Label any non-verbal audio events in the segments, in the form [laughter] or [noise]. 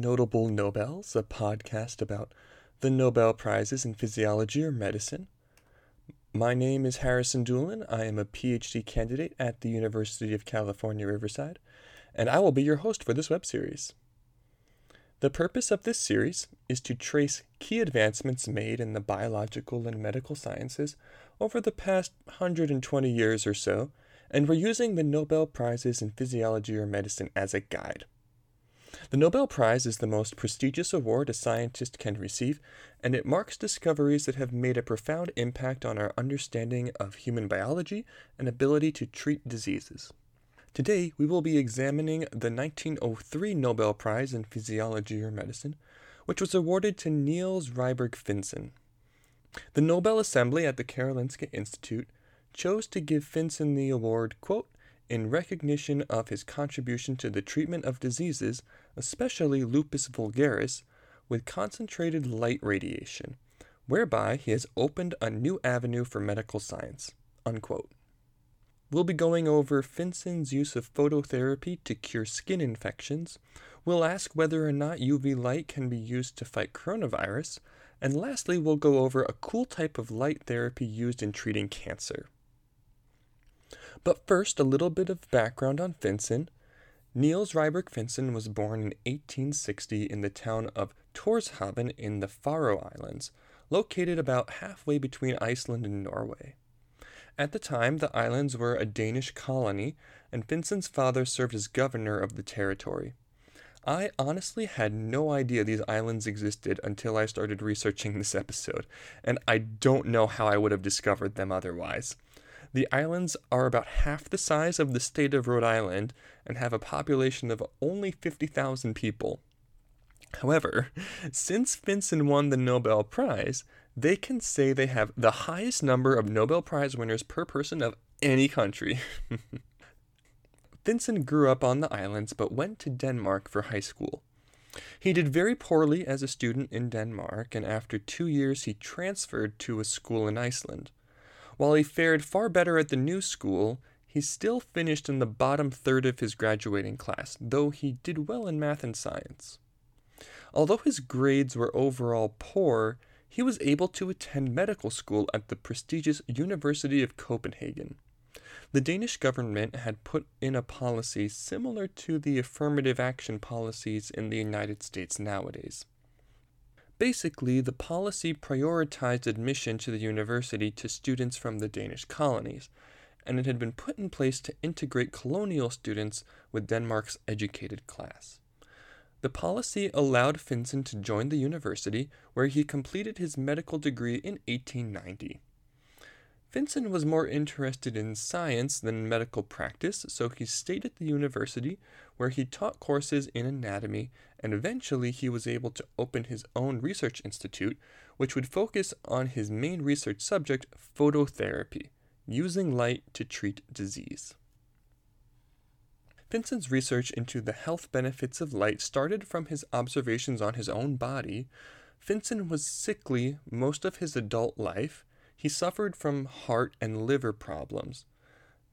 Notable Nobels, a podcast about the Nobel Prizes in Physiology or Medicine. My name is Harrison Doolin. I am a PhD candidate at the University of California, Riverside, and I will be your host for this web series. The purpose of this series is to trace key advancements made in the biological and medical sciences over the past 120 years or so, and we're using the Nobel Prizes in Physiology or Medicine as a guide. The Nobel Prize is the most prestigious award a scientist can receive, and it marks discoveries that have made a profound impact on our understanding of human biology and ability to treat diseases. Today, we will be examining the 1903 Nobel Prize in Physiology or Medicine, which was awarded to Niels Ryberg Finsen. The Nobel Assembly at the Karolinska Institute chose to give Finsen the award, quote, in recognition of his contribution to the treatment of diseases, especially lupus vulgaris, with concentrated light radiation, whereby he has opened a new avenue for medical science. Unquote. We'll be going over Finsen's use of phototherapy to cure skin infections. We'll ask whether or not UV light can be used to fight coronavirus. And lastly, we'll go over a cool type of light therapy used in treating cancer. But first, a little bit of background on Finsen. Niels Ryberg Finsen was born in 1860 in the town of Torshavn in the Faroe Islands, located about halfway between Iceland and Norway. At the time, the islands were a Danish colony, and Finsen's father served as governor of the territory. I honestly had no idea these islands existed until I started researching this episode, and I don't know how I would have discovered them otherwise. The islands are about half the size of the state of Rhode Island and have a population of only 50,000 people. However, since Finsen won the Nobel Prize, they can say they have the highest number of Nobel Prize winners per person of any country. [laughs] Finsen grew up on the islands but went to Denmark for high school. He did very poorly as a student in Denmark, and after two years he transferred to a school in Iceland. While he fared far better at the new school, he still finished in the bottom third of his graduating class, though he did well in math and science. Although his grades were overall poor, he was able to attend medical school at the prestigious University of Copenhagen. The Danish government had put in a policy similar to the affirmative action policies in the United States nowadays. Basically, the policy prioritized admission to the university to students from the Danish colonies, and it had been put in place to integrate colonial students with Denmark's educated class. The policy allowed Finsen to join the university, where he completed his medical degree in 1890. Finsen was more interested in science than medical practice, so he stayed at the university, where he taught courses in anatomy, and eventually he was able to open his own research institute, which would focus on his main research subject, phototherapy, using light to treat disease. Finsen's research into the health benefits of light started from his observations on his own body. Finsen was sickly most of his adult life. He suffered from heart and liver problems.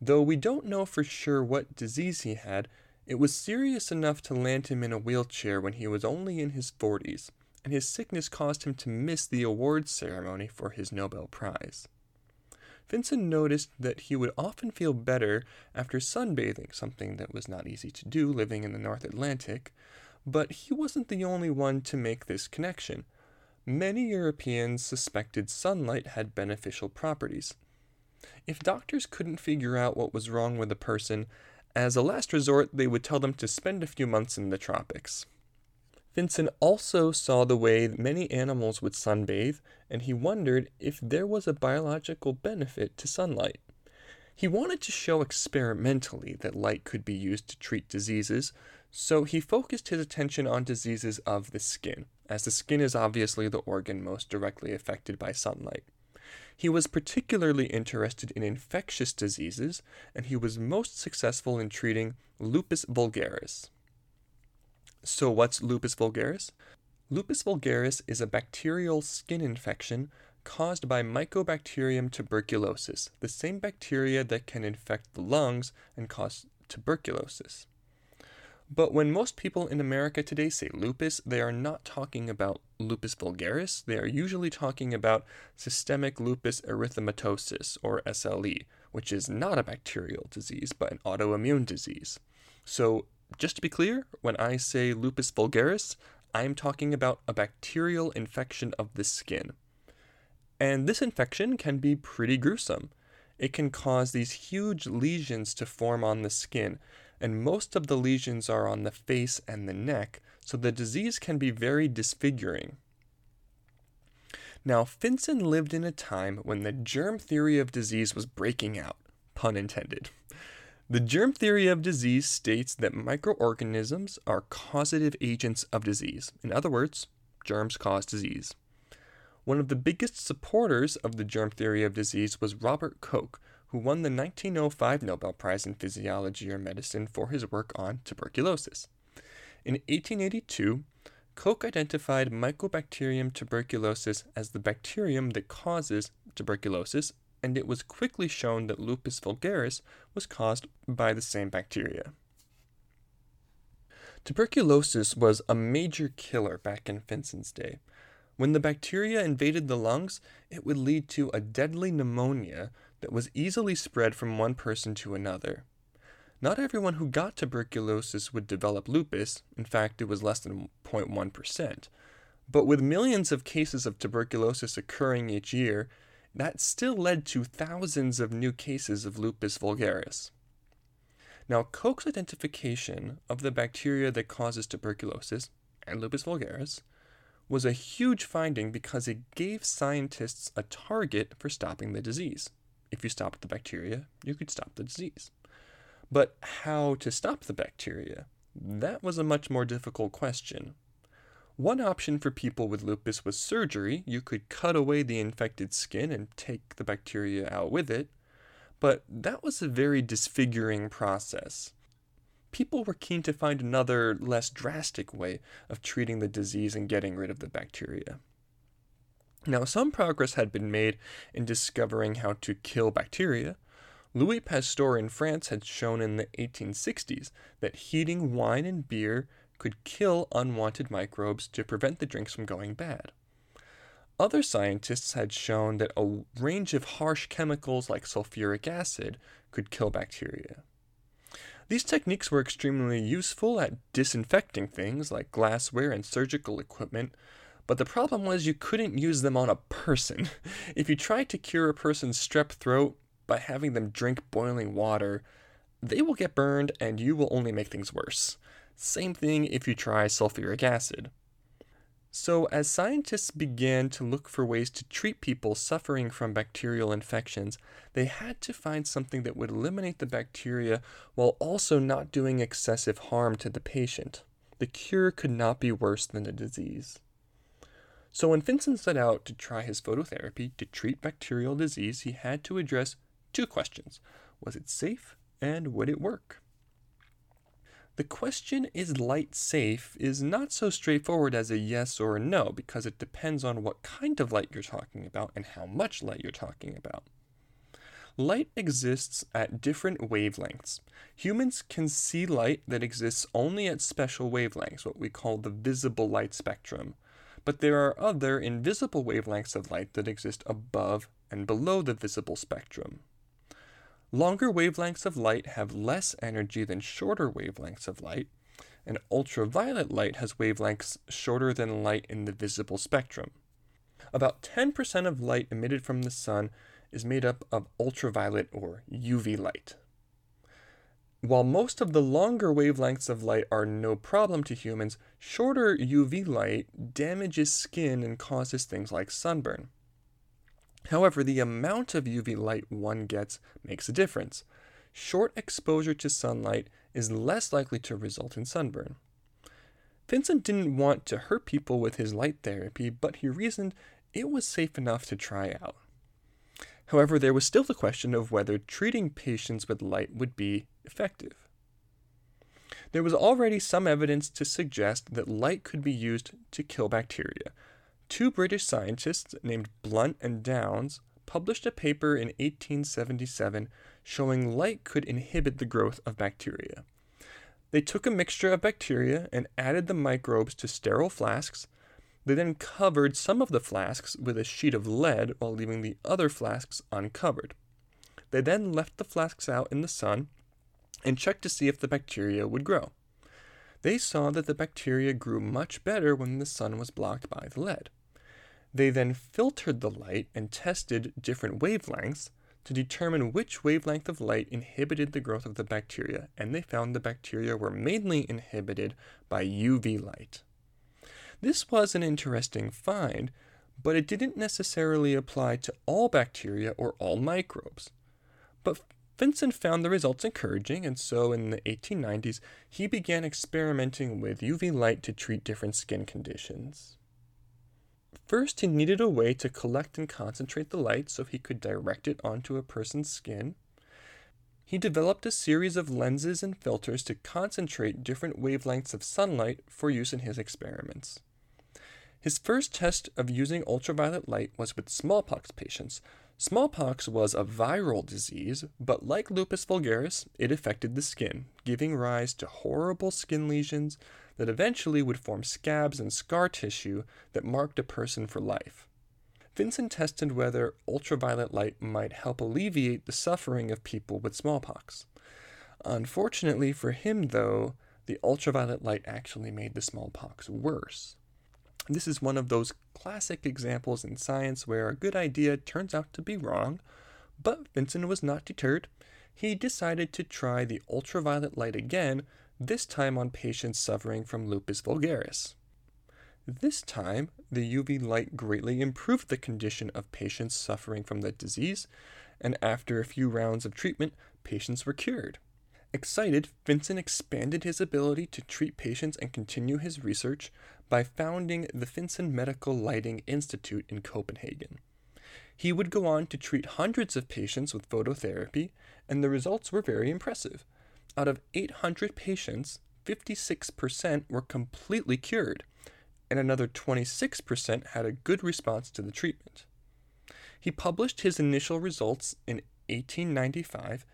Though we don't know for sure what disease he had, it was serious enough to land him in a wheelchair when he was only in his 40s, and his sickness caused him to miss the awards ceremony for his Nobel Prize. Finsen noticed that he would often feel better after sunbathing, something that was not easy to do living in the North Atlantic, but he wasn't the only one to make this connection. Many Europeans suspected sunlight had beneficial properties. If doctors couldn't figure out what was wrong with a person, as a last resort, they would tell them to spend a few months in the tropics. Finsen also saw the way many animals would sunbathe, and he wondered if there was a biological benefit to sunlight. He wanted to show experimentally that light could be used to treat diseases, so he focused his attention on diseases of the skin, as the skin is obviously the organ most directly affected by sunlight. He was particularly interested in infectious diseases, and he was most successful in treating lupus vulgaris. So, what's lupus vulgaris? Lupus vulgaris is a bacterial skin infection caused by Mycobacterium tuberculosis, the same bacteria that can infect the lungs and cause tuberculosis. But when most people in America today say lupus, they are not talking about lupus vulgaris. They are usually talking about systemic lupus erythematosus, or SLE, which is not a bacterial disease, but an autoimmune disease. So, just to be clear, when I say lupus vulgaris, I am talking about a bacterial infection of the skin. And this infection can be pretty gruesome. It can cause these huge lesions to form on the skin, and most of the lesions are on the face and the neck, so the disease can be very disfiguring. Now, Finsen lived in a time when the germ theory of disease was breaking out, pun intended. The germ theory of disease states that microorganisms are causative agents of disease. In other words, germs cause disease. One of the biggest supporters of the germ theory of disease was Robert Koch, who won the 1905 Nobel Prize in Physiology or Medicine for his work on tuberculosis. In 1882, Koch identified Mycobacterium tuberculosis as the bacterium that causes tuberculosis, and it was quickly shown that lupus vulgaris was caused by the same bacteria. Tuberculosis was a major killer back in Finsen's day. When the bacteria invaded the lungs, it would lead to a deadly pneumonia that was easily spread from one person to another. Not everyone who got tuberculosis would develop lupus, in fact, it was less than 0.1%. But with millions of cases of tuberculosis occurring each year, that still led to thousands of new cases of lupus vulgaris. Now, Koch's identification of the bacteria that causes tuberculosis and lupus vulgaris was a huge finding because it gave scientists a target for stopping the disease. If you stopped the bacteria, you could stop the disease. But how to stop the bacteria? That was a much more difficult question. One option for people with lupus was surgery. You could cut away the infected skin and take the bacteria out with it. But that was a very disfiguring process. People were keen to find another, less drastic way of treating the disease and getting rid of the bacteria. Now, some progress had been made in discovering how to kill bacteria. Louis Pasteur in France had shown in the 1860s that heating wine and beer could kill unwanted microbes to prevent the drinks from going bad. Other scientists had shown that a range of harsh chemicals like sulfuric acid could kill bacteria. These techniques were extremely useful at disinfecting things like glassware and surgical equipment, but the problem was you couldn't use them on a person. [laughs] if you tried to cure a person's strep throat by having them drink boiling water, they will get burned and you will only make things worse. Same thing if you try sulfuric acid. So, as scientists began to look for ways to treat people suffering from bacterial infections, they had to find something that would eliminate the bacteria while also not doing excessive harm to the patient. The cure could not be worse than the disease. So when Finsen set out to try his phototherapy to treat bacterial disease, he had to address two questions. Was it safe and would it work? The question, is light safe, is not so straightforward as a yes or a no because it depends on what kind of light you're talking about and how much light you're talking about. Light exists at different wavelengths. Humans can see light that exists only at special wavelengths, what we call the visible light spectrum but there are other invisible wavelengths of light that exist above and below the visible spectrum. Longer wavelengths of light have less energy than shorter wavelengths of light, and ultraviolet light has wavelengths shorter than light in the visible spectrum. About 10% of light emitted from the sun is made up of ultraviolet or UV light. While most of the longer wavelengths of light are no problem to humans, shorter UV light damages skin and causes things like sunburn. However, the amount of UV light one gets makes a difference. Short exposure to sunlight is less likely to result in sunburn. Finsen didn't want to hurt people with his light therapy, but he reasoned it was safe enough to try out. However, there was still the question of whether treating patients with light would be effective. There was already some evidence to suggest that light could be used to kill bacteria. Two British scientists named Blunt and Downs published a paper in 1877 showing light could inhibit the growth of bacteria. They took a mixture of bacteria and added the microbes to sterile flasks. They then covered some of the flasks with a sheet of lead while leaving the other flasks uncovered. They then left the flasks out in the sun and checked to see if the bacteria would grow. They saw that the bacteria grew much better when the sun was blocked by the lead. They then filtered the light and tested different wavelengths to determine which wavelength of light inhibited the growth of the bacteria, and they found the bacteria were mainly inhibited by UV light. This was an interesting find, but it didn't necessarily apply to all bacteria or all microbes. But Finsen found the results encouraging, and so in the 1890s, he began experimenting with UV light to treat different skin conditions. First, he needed a way to collect and concentrate the light so he could direct it onto a person's skin. He developed a series of lenses and filters to concentrate different wavelengths of sunlight for use in his experiments. His first test of using ultraviolet light was with smallpox patients, Smallpox was a viral disease, but like lupus vulgaris, it affected the skin, giving rise to horrible skin lesions that eventually would form scabs and scar tissue that marked a person for life. Finsen tested whether ultraviolet light might help alleviate the suffering of people with smallpox. Unfortunately for him, though, the ultraviolet light actually made the smallpox worse. This is one of those classic examples in science where a good idea turns out to be wrong, but Finsen was not deterred. He decided to try the ultraviolet light again, this time on patients suffering from lupus vulgaris. This time, the UV light greatly improved the condition of patients suffering from the disease, and after a few rounds of treatment, patients were cured. Excited, Finsen expanded his ability to treat patients and continue his research by founding the Finsen Medical Lighting Institute in Copenhagen. He would go on to treat hundreds of patients with phototherapy, and the results were very impressive. Out of 800 patients, 56% were completely cured, and another 26% had a good response to the treatment. He published his initial results in 1895,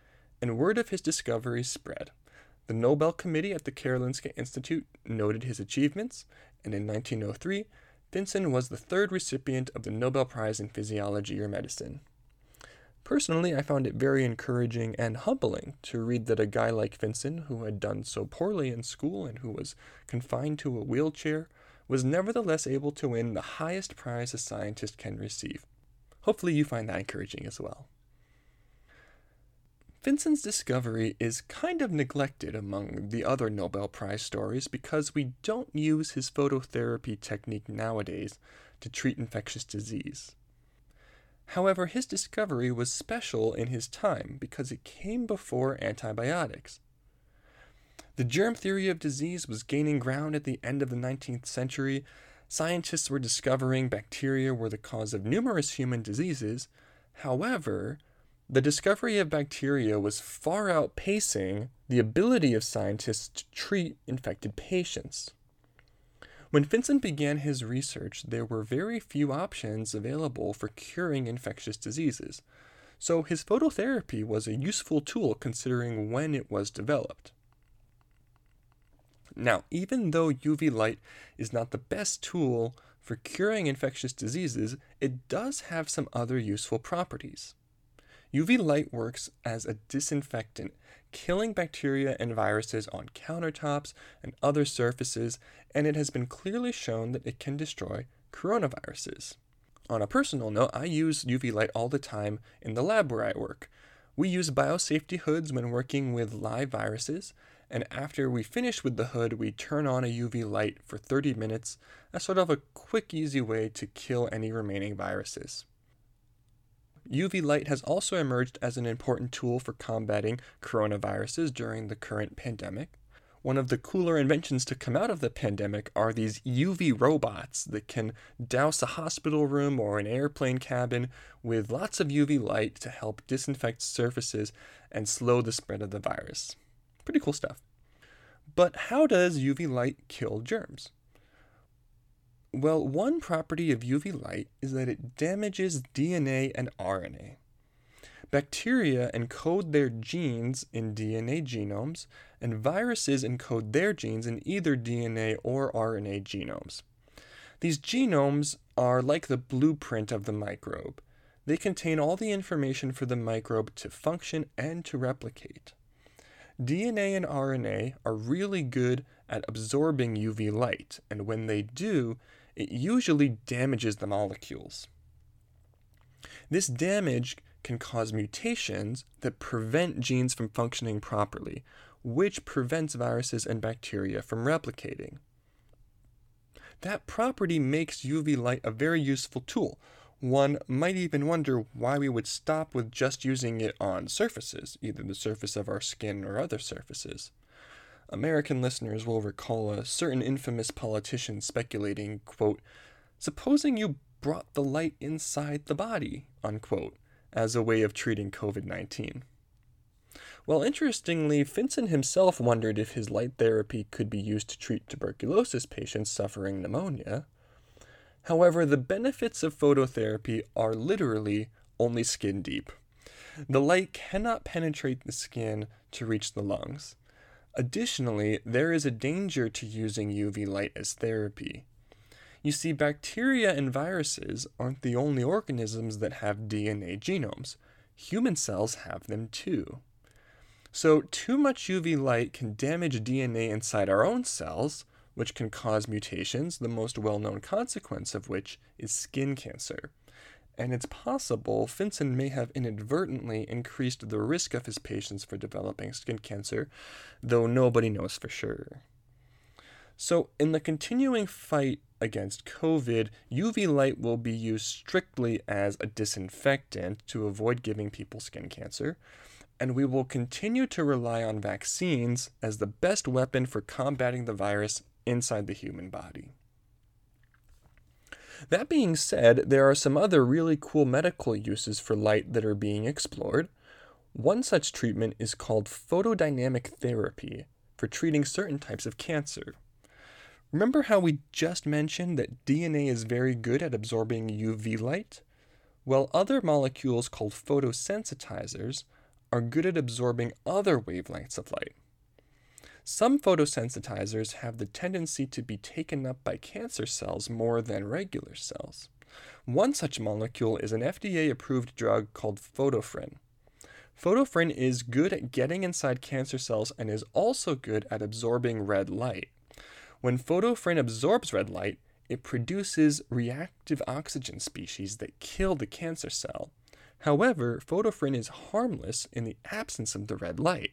and word of his discoveries spread. The Nobel Committee at the Karolinska Institute noted his achievements, and in 1903, Finsen was the third recipient of the Nobel Prize in Physiology or Medicine. Personally, I found it very encouraging and humbling to read that a guy like Finsen, who had done so poorly in school and who was confined to a wheelchair, was nevertheless able to win the highest prize a scientist can receive. Hopefully, you find that encouraging as well. Finsen's discovery is kind of neglected among the other Nobel Prize stories because we don't use his phototherapy technique nowadays to treat infectious disease. However, his discovery was special in his time because it came before antibiotics. The germ theory of disease was gaining ground at the end of the 19th century. Scientists were discovering bacteria were the cause of numerous human diseases. However, the discovery of bacteria was far outpacing the ability of scientists to treat infected patients. When Finsen began his research, there were very few options available for curing infectious diseases, so his phototherapy was a useful tool considering when it was developed. Now, even though UV light is not the best tool for curing infectious diseases, it does have some other useful properties. UV light works as a disinfectant, killing bacteria and viruses on countertops and other surfaces, and it has been clearly shown that it can destroy coronaviruses. On a personal note, I use UV light all the time in the lab where I work. We use biosafety hoods when working with live viruses, and after we finish with the hood, we turn on a UV light for 30 minutes as sort of a quick, easy way to kill any remaining viruses. UV light has also emerged as an important tool for combating coronaviruses during the current pandemic. One of the cooler inventions to come out of the pandemic are these UV robots that can douse a hospital room or an airplane cabin with lots of UV light to help disinfect surfaces and slow the spread of the virus. Pretty cool stuff. But how does UV light kill germs? Well, one property of UV light is that it damages DNA and RNA. Bacteria encode their genes in DNA genomes, and viruses encode their genes in either DNA or RNA genomes. These genomes are like the blueprint of the microbe. They contain all the information for the microbe to function and to replicate. DNA and RNA are really good at absorbing UV light, and when they do, it usually damages the molecules. This damage can cause mutations that prevent genes from functioning properly, which prevents viruses and bacteria from replicating. That property makes UV light a very useful tool. One might even wonder why we would stop with just using it on surfaces, either the surface of our skin or other surfaces. American listeners will recall a certain infamous politician speculating, quote, supposing you brought the light inside the body, unquote, as a way of treating COVID 19. Well, interestingly, Finsen himself wondered if his light therapy could be used to treat tuberculosis patients suffering pneumonia. However, the benefits of phototherapy are literally only skin deep. The light cannot penetrate the skin to reach the lungs. Additionally, there is a danger to using UV light as therapy. You see, bacteria and viruses aren't the only organisms that have DNA genomes. Human cells have them too. So, too much UV light can damage DNA inside our own cells, which can cause mutations, the most well known consequence of which is skin cancer. And it's possible Finsen may have inadvertently increased the risk of his patients for developing skin cancer, though nobody knows for sure. So, in the continuing fight against COVID, UV light will be used strictly as a disinfectant to avoid giving people skin cancer and we will continue to rely on vaccines as the best weapon for combating the virus inside the human body. That being said, there are some other really cool medical uses for light that are being explored. One such treatment is called photodynamic therapy for treating certain types of cancer. Remember how we just mentioned that DNA is very good at absorbing UV light? Well, other molecules called photosensitizers are good at absorbing other wavelengths of light. Some photosensitizers have the tendency to be taken up by cancer cells more than regular cells. One such molecule is an FDA approved drug called photofrin. Photofrin is good at getting inside cancer cells and is also good at absorbing red light. When photofrin absorbs red light, it produces reactive oxygen species that kill the cancer cell. However, photofrin is harmless in the absence of the red light.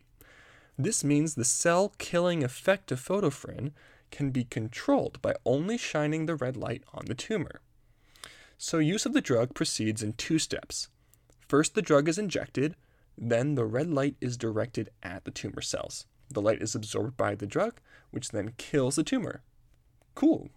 This means the cell killing effect of photofrin can be controlled by only shining the red light on the tumor. So, use of the drug proceeds in two steps. First, the drug is injected, then, the red light is directed at the tumor cells. The light is absorbed by the drug, which then kills the tumor. Cool.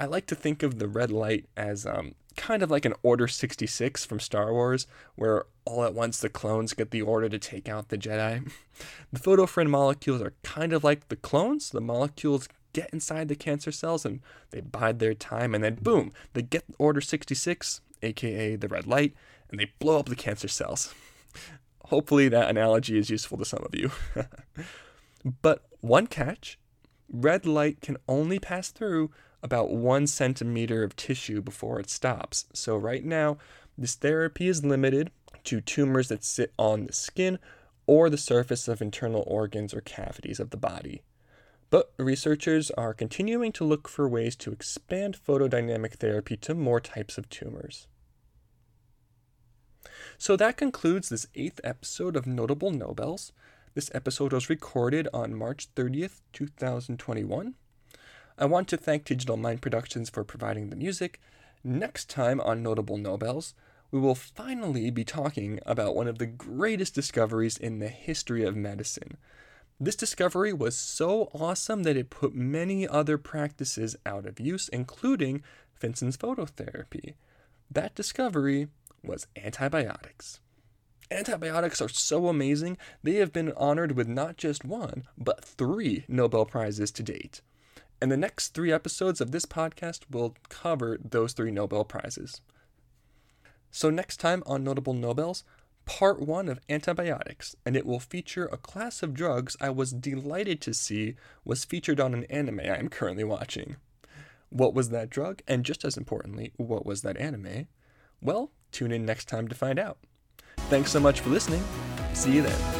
I like to think of the red light as um, kind of like an Order 66 from Star Wars, where all at once the clones get the order to take out the Jedi. [laughs] the photofrin molecules are kind of like the clones. The molecules get inside the cancer cells and they bide their time, and then boom, they get Order 66, aka the red light, and they blow up the cancer cells. [laughs] Hopefully, that analogy is useful to some of you. [laughs] but one catch red light can only pass through about one centimeter of tissue before it stops. So, right now, this therapy is limited to tumors that sit on the skin or the surface of internal organs or cavities of the body. But researchers are continuing to look for ways to expand photodynamic therapy to more types of tumors. So that concludes this eighth episode of Notable Nobels. This episode was recorded on March 30th, 2021. I want to thank Digital Mind Productions for providing the music. Next time on Notable Nobels, we will finally be talking about one of the greatest discoveries in the history of medicine. This discovery was so awesome that it put many other practices out of use, including Finsen's phototherapy. That discovery was antibiotics. Antibiotics are so amazing, they have been honored with not just one, but three Nobel Prizes to date. And the next three episodes of this podcast will cover those three Nobel Prizes. So, next time on Notable Nobels, part one of antibiotics, and it will feature a class of drugs I was delighted to see was featured on an anime I am currently watching. What was that drug? And just as importantly, what was that anime? Well, tune in next time to find out. Thanks so much for listening. See you then.